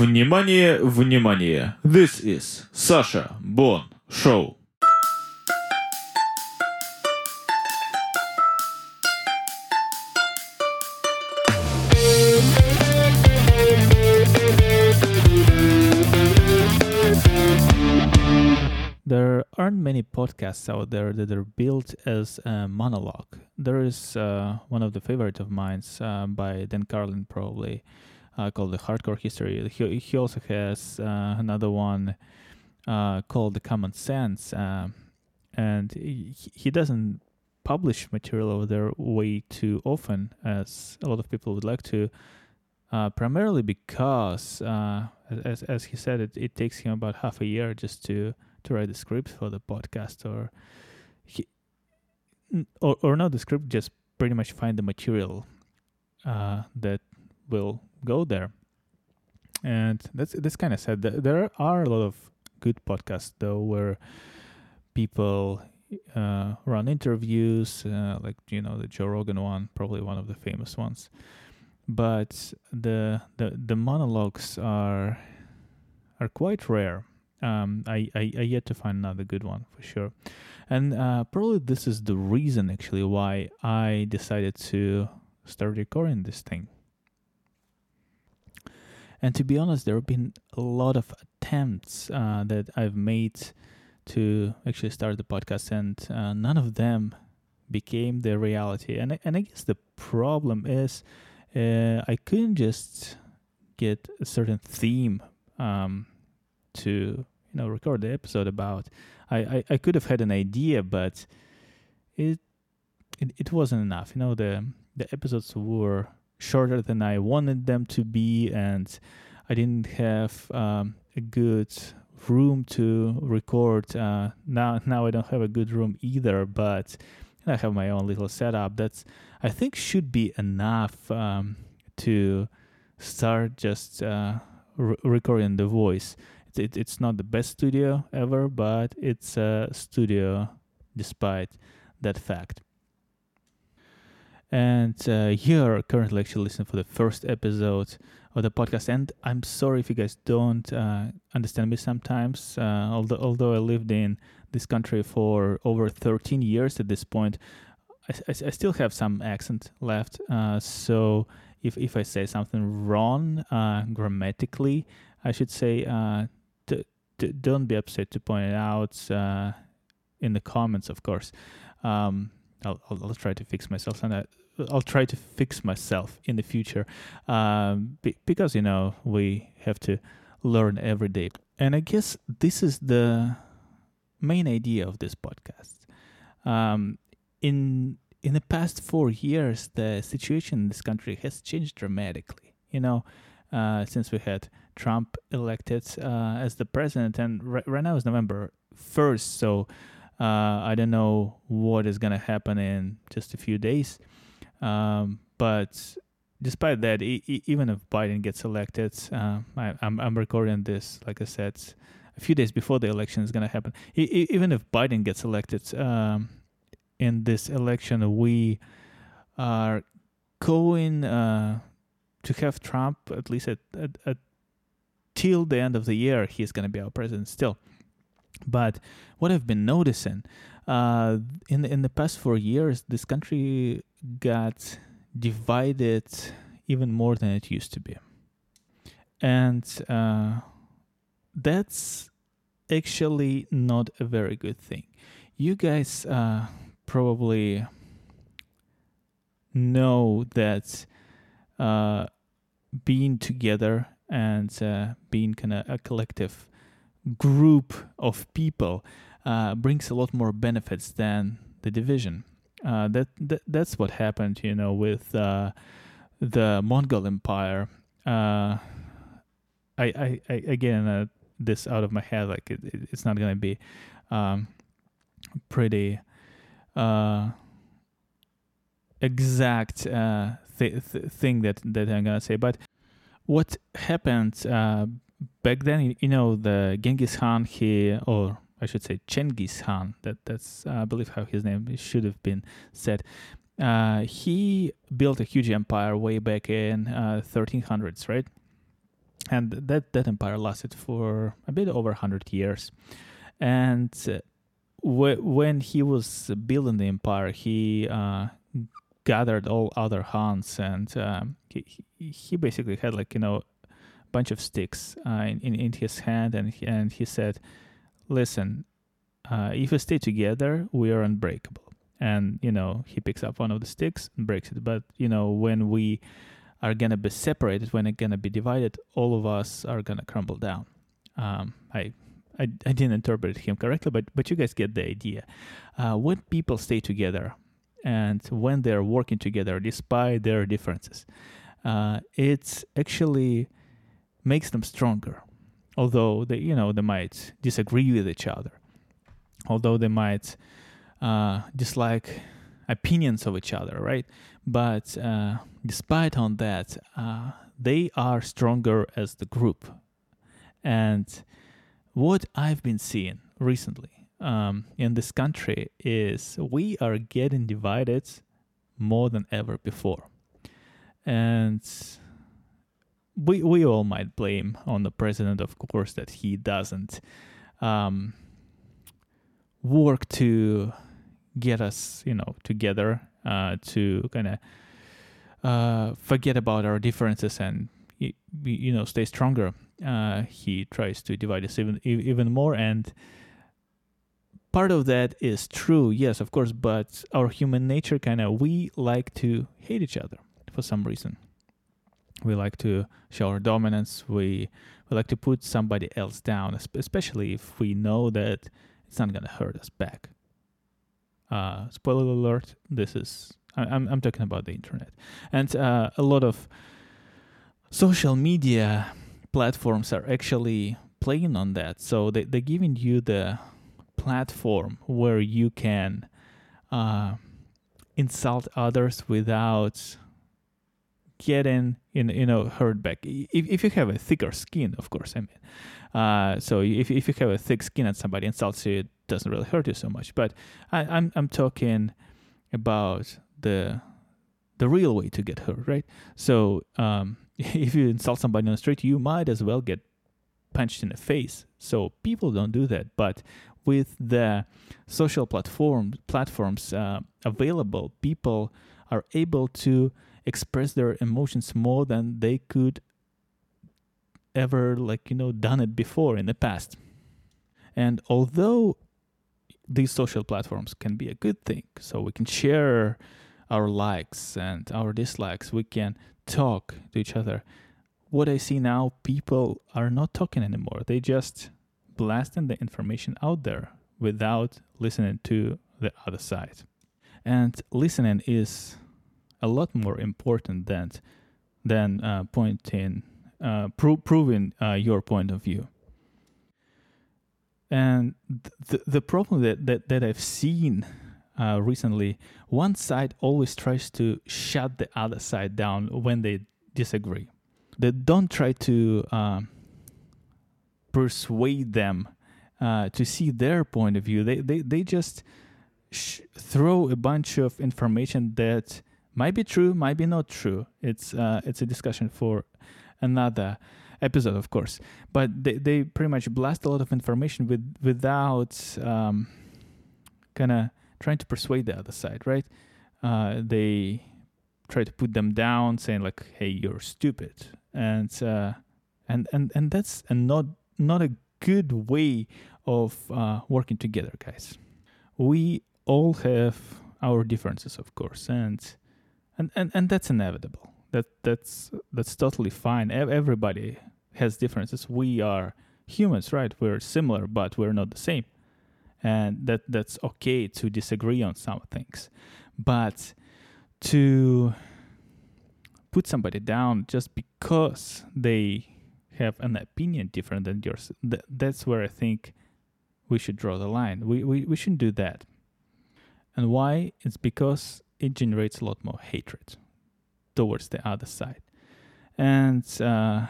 Внимание, внимание. This is Sasha Bon Show. There aren't many podcasts out there that are built as a monologue. There is uh, one of the favorite of mine uh, by Dan Carlin, probably uh, called the Hardcore History. He, he also has uh, another one uh, called the Common Sense, uh, and he, he doesn't publish material over there way too often as a lot of people would like to. primarily because, as as he said, it, it takes him about half a year just to to write the script for the podcast or he, or, or not the script just pretty much find the material uh, that will go there and that's that's kind of sad there are a lot of good podcasts though where people uh, run interviews uh, like you know the joe rogan one probably one of the famous ones but the the the monologues are are quite rare um, I, I, I yet to find another good one for sure. And uh, probably this is the reason actually why I decided to start recording this thing. And to be honest, there have been a lot of attempts uh, that I've made to actually start the podcast, and uh, none of them became the reality. And and I guess the problem is uh, I couldn't just get a certain theme um, to you know record the episode about. I, I, I could have had an idea, but it, it it wasn't enough. You know the the episodes were shorter than I wanted them to be, and I didn't have um, a good room to record. Uh, now now I don't have a good room either, but I have my own little setup. That's I think should be enough um, to start just uh, re- recording the voice. It, it's not the best studio ever, but it's a studio despite that fact. And uh, you're currently actually listening for the first episode of the podcast. And I'm sorry if you guys don't uh, understand me sometimes. Uh, although although I lived in this country for over 13 years at this point, I, I, I still have some accent left. Uh, so if if I say something wrong uh, grammatically, I should say uh, d- don't be upset to point it out in the comments, of course. Um, I'll, I'll, I'll, try to fix myself and I'll try to fix myself in the future um, be, because you know we have to learn every day. And I guess this is the main idea of this podcast. Um, in in the past four years, the situation in this country has changed dramatically. You know, uh, since we had Trump elected uh, as the president, and right now is November first, so uh, I don't know what is gonna happen in just a few days. Um, but despite that, e- even if Biden gets elected, uh, I, am recording this, like I said, a few days before the election is gonna happen. E- even if Biden gets elected um, in this election, we are going uh, to have Trump at least at, at, at till the end of the year he's going to be our president still. But what I've been noticing uh, in in the past four years, this country got divided even more than it used to be, and uh, that's actually not a very good thing. You guys uh, probably know that uh, being together and uh, being kind of a collective group of people uh, brings a lot more benefits than the division. Uh, that, that that's what happened, you know, with uh, the Mongol Empire. Uh, I, I, I again uh, this out of my head, like it, it's not gonna be um, pretty exact th- th- thing that that I'm gonna say. But what happened uh, back then? You know, the Genghis Khan, he or I should say Chengiz Khan. That that's uh, I believe how his name should have been said. Uh, he built a huge empire way back in 1300s, uh, right? and that that empire lasted for a bit over 100 years and uh, wh- when he was building the empire he uh, gathered all other Huns and um, he, he basically had like you know bunch of sticks uh, in, in, in his hand and he, and he said listen uh, if we stay together we are unbreakable. And you know he picks up one of the sticks and breaks it. But you know when we are gonna be separated when it's gonna be divided all of us are gonna crumble down. Um, I, I i didn't interpret him correctly but but you guys get the idea. Uh, when people stay together and when they're working together despite their differences uh, it's actually makes them stronger although they you know they might disagree with each other although they might uh, dislike opinions of each other, right? But uh, despite on that, uh, they are stronger as the group. And what I've been seeing recently um, in this country is we are getting divided more than ever before. And we we all might blame on the president, of course, that he doesn't um, work to get us, you know, together uh, to kind of uh, forget about our differences and you know stay stronger. Uh, he tries to divide us even even more, and part of that is true, yes, of course. But our human nature, kind of, we like to hate each other for some reason. We like to show our dominance. We we like to put somebody else down, especially if we know that it's not gonna hurt us back. Uh, spoiler alert: This is I'm I'm talking about the internet, and uh, a lot of social media platforms are actually playing on that. So they they're giving you the platform where you can uh, insult others without getting in you know hurt back. If if you have a thicker skin, of course. I mean, uh, so if if you have a thick skin and somebody insults you, it doesn't really hurt you so much. But I, I'm I'm talking about the the real way to get hurt, right? So um, if you insult somebody on the street, you might as well get punched in the face. So people don't do that, but with the social platform platforms uh, available, people are able to express their emotions more than they could ever like you know done it before in the past. And although these social platforms can be a good thing so we can share our likes and our dislikes we can talk to each other. What i see now people are not talking anymore. They just blasting the information out there without listening to the other side. And listening is a lot more important than than uh, pointing uh, pro- proving uh, your point of view. And the the problem that that, that I've seen uh, recently, one side always tries to shut the other side down when they disagree. They don't try to um, persuade them uh, to see their point of view. They they they just sh- throw a bunch of information that might be true, might be not true. It's uh, it's a discussion for another episode, of course. But they, they pretty much blast a lot of information with without um, kind of trying to persuade the other side, right? Uh, they try to put them down, saying like, "Hey, you're stupid," and uh, and and and that's a not not a good way of uh, working together, guys. We all have our differences, of course, and and and, and that's inevitable that that's that's totally fine. Everybody has differences. We are humans, right? We're similar, but we're not the same, and that that's okay to disagree on some things, but to put somebody down just because they have an opinion different than yours, th- that's where I think we should draw the line. We, we we shouldn't do that. And why? It's because it generates a lot more hatred towards the other side. And uh,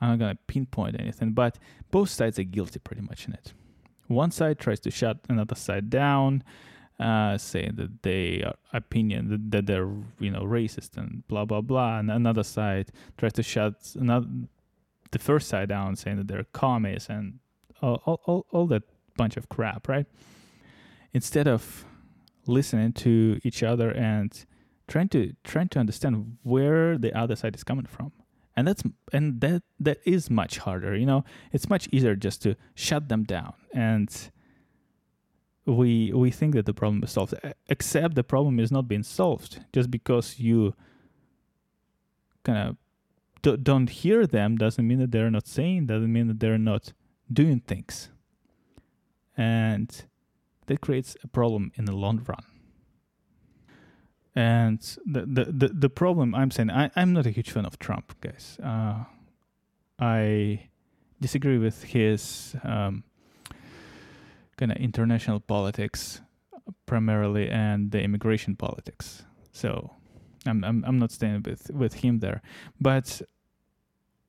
I'm not to pinpoint anything, but both sides are guilty pretty much in it. One side tries to shut another side down, uh, saying that they are opinion that, that they're you know racist and blah blah blah, and another side tries to shut another the first side down, saying that they're commies and all, all, all that bunch of crap, right? Instead of listening to each other and trying to trying to understand where the other side is coming from. And that's and that that is much harder you know? It's much easier just to shut them down. And we we think that the problem is solved except the problem is not being solved. Just because you kind of d- don't hear them doesn't mean that they're not saying doesn't mean that they're not doing things. And that creates a problem in the long run and the the the, the problem I'm saying, I, I'm not a huge fan of Trump, guys. Uh, I disagree with his um, kind of international politics primarily and the immigration politics. So I'm I'm I'm not staying with with him there, but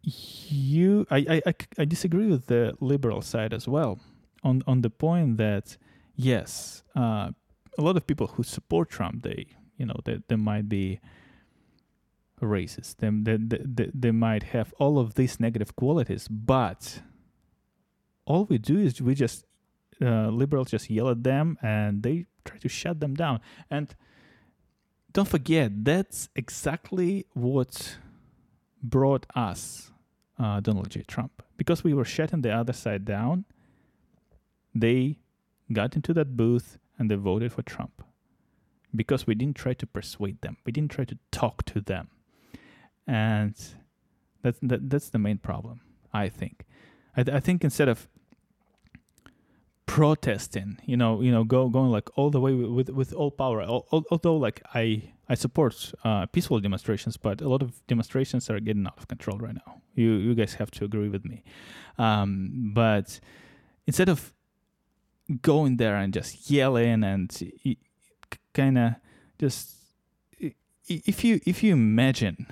you I, I, I disagree with the liberal side as well on on the point that yes uh, a lot of people who support Trump they you know that there might be racist. They, they, they, they might have all of these negative qualities but all we do is we just uh, liberals just yell at them and they try to shut them down. And don't forget that's exactly what brought us uh, donald j. Trump. Because we were shutting the other side down they got into that booth and they voted for trump because we didn't try to persuade them. We didn't try to talk to them. And that's that, that's the main problem, I think. I, I think instead of protesting, you know, you know, go going like all the way with with all power. Although like I I support uh, peaceful demonstrations, but a lot of demonstrations are getting out of control right now. You you guys have to agree with me. Um, but instead of going there and just yelling and kind of just if you if you imagine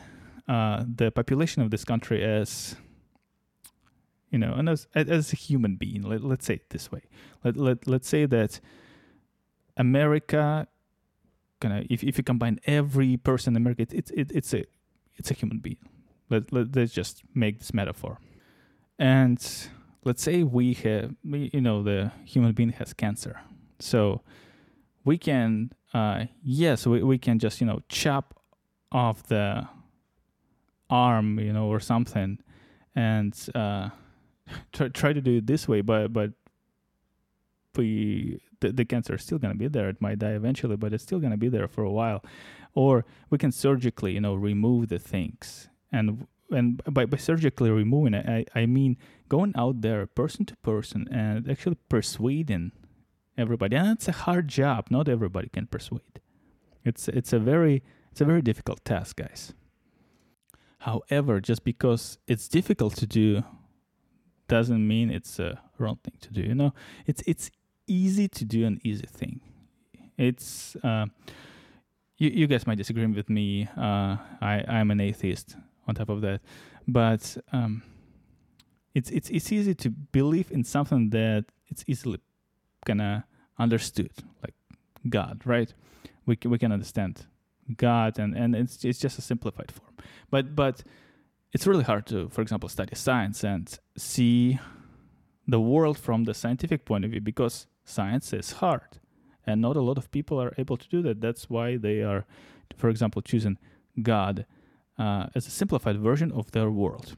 uh, the population of this country as you know, and as as a human being, let, let's say it this way. Let let let's say that America, kind of, if if you combine every person in America, it's it, it's a it's a human being. Let, let let's just make this metaphor, and let's say we have, you know, the human being has cancer, so we can uh, yes, we, we can just, you know, chop off the arm, you know, or something and uh, try, try to do it this way, but, but we, the, the cancer is still going to be there. It might die eventually, but it's still going to be there for a while. Or we can surgically, you know, remove the things. And and by, by surgically removing it, I, I mean going out there person to person and actually persuading everybody. And it's a hard job. Not everybody can persuade. It's it's a very it's a very difficult task guys. However just because it's difficult to do doesn't mean it's a wrong thing to do you know? It's it's easy to do an easy thing. It's uh, you, you guys might disagree with me. Uh, i i'm an atheist on top of that but um, it's it's it's easy to believe in something that it's easily gonna understood like God, right? We we can understand God, and and it's it's just a simplified form. But but it's really hard to, for example, study science and see the world from the scientific point of view because science is hard, and not a lot of people are able to do that. That's why they are, for example, choosing God uh, as a simplified version of their world,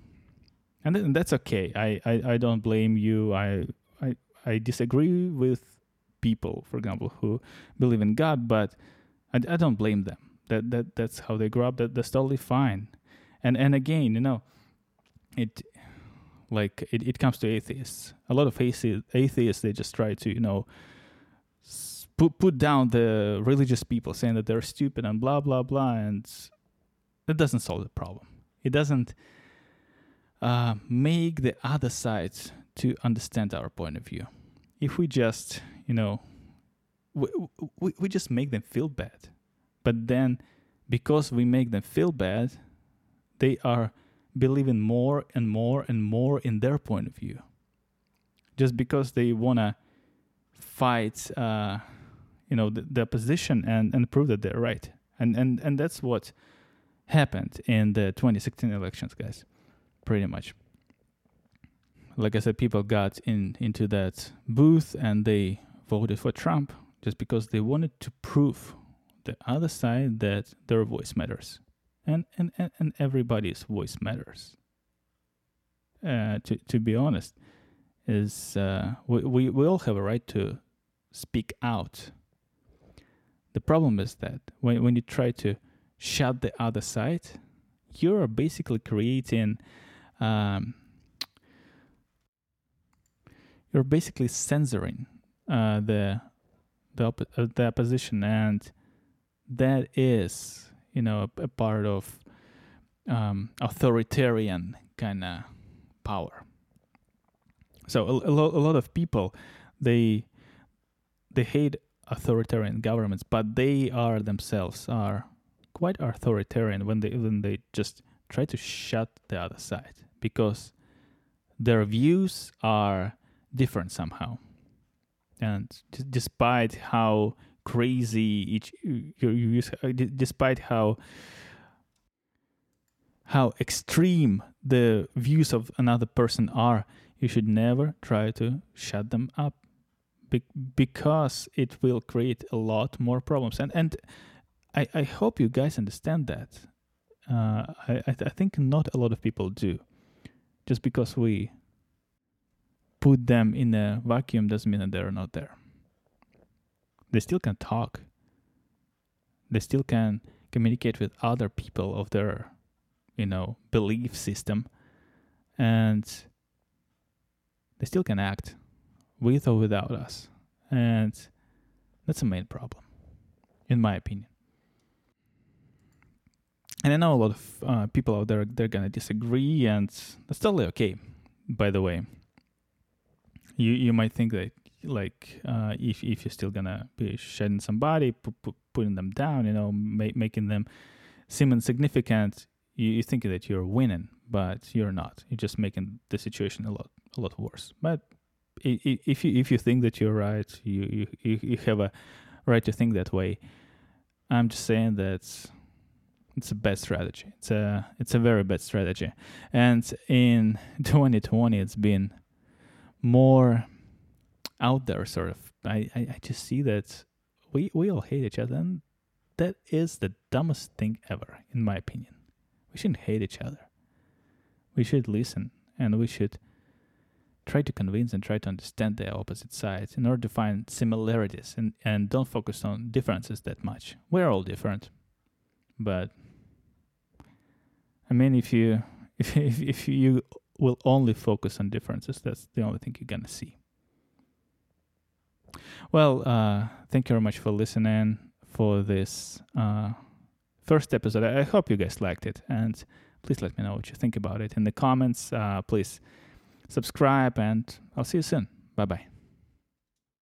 and, and that's okay. I, I I don't blame you. I I I disagree with people, for example, who believe in God, but I, I don't blame them. That that that's how they grow up. That that's totally fine. And and again, you know, it like it, it comes to atheists. A lot of atheists, atheists they just try to you know put put down the religious people, saying that they're stupid and blah blah blah, and that doesn't solve the problem. It doesn't uh, make the other side to understand our point of view. If we just you know, we, we, we just make them feel bad. But then, because we make them feel bad, they are believing more and more and more in their point of view. Just because they want to fight, uh, you know, the, the opposition and, and prove that they're right. And, and, and that's what happened in the 2016 elections, guys, pretty much. like I said, people got in into that booth and they voted for Trump just because they wanted to prove the other side that their voice matters, and and and, and everybody's voice matters. Uh, to to be honest, is uh, we, we we all have a right to speak out. The problem is that when when you try to shut the other side, you're basically creating. Um, you're basically censoring uh, the the, op- uh, the opposition, and that is you know a, a part of um, authoritarian kind of power. So a, a, lo- a lot of people they they hate authoritarian governments, but they are themselves are quite authoritarian when they when they just try to shut the other side because their views are different somehow. And d- despite how crazy each your views uh, despite how how extreme the views of another person are you should never try to shut them up be- because it will create a lot more problems. And and i i hope you guys understand that uh, I, I th- I think not a lot of people do just because we put them in a vacuum doesn't mean that they're not there. They still can talk. They still can communicate with other people of their, you know, belief system. And they still can act with or without us. And that's the main problem, in my opinion. And I know a lot of uh, people out there they're gonna disagree, and that's totally okay. By the way, you you might think that like uh, if if you're still gonna be shedding somebody, pu- pu- putting them down, you know, ma- making them seem insignificant, you, you think that you're winning, but you're not. You're just making the situation a lot a lot worse. But if you if you think that you're right, you you you have a right to think that way. I'm just saying that it's a bad strategy. It's a it's a very bad strategy, and in 2020, it's been more out there sort of. I, I, I just see that we we all hate each other and that is the dumbest thing ever in my opinion. We shouldn't hate each other. We should listen and we should try to convince and try to understand the opposite sides in order to find similarities and, and don't focus on differences that much. We're all different but i mean if you if, if, if you will only focus on differences. That's the only thing you're gonna see. Well, uh, thank you very much for listening for this uh, first episode. I hope you guys liked it, and please let me know what you think about it in the comments. Uh, please subscribe, and I'll see you soon. Bye bye.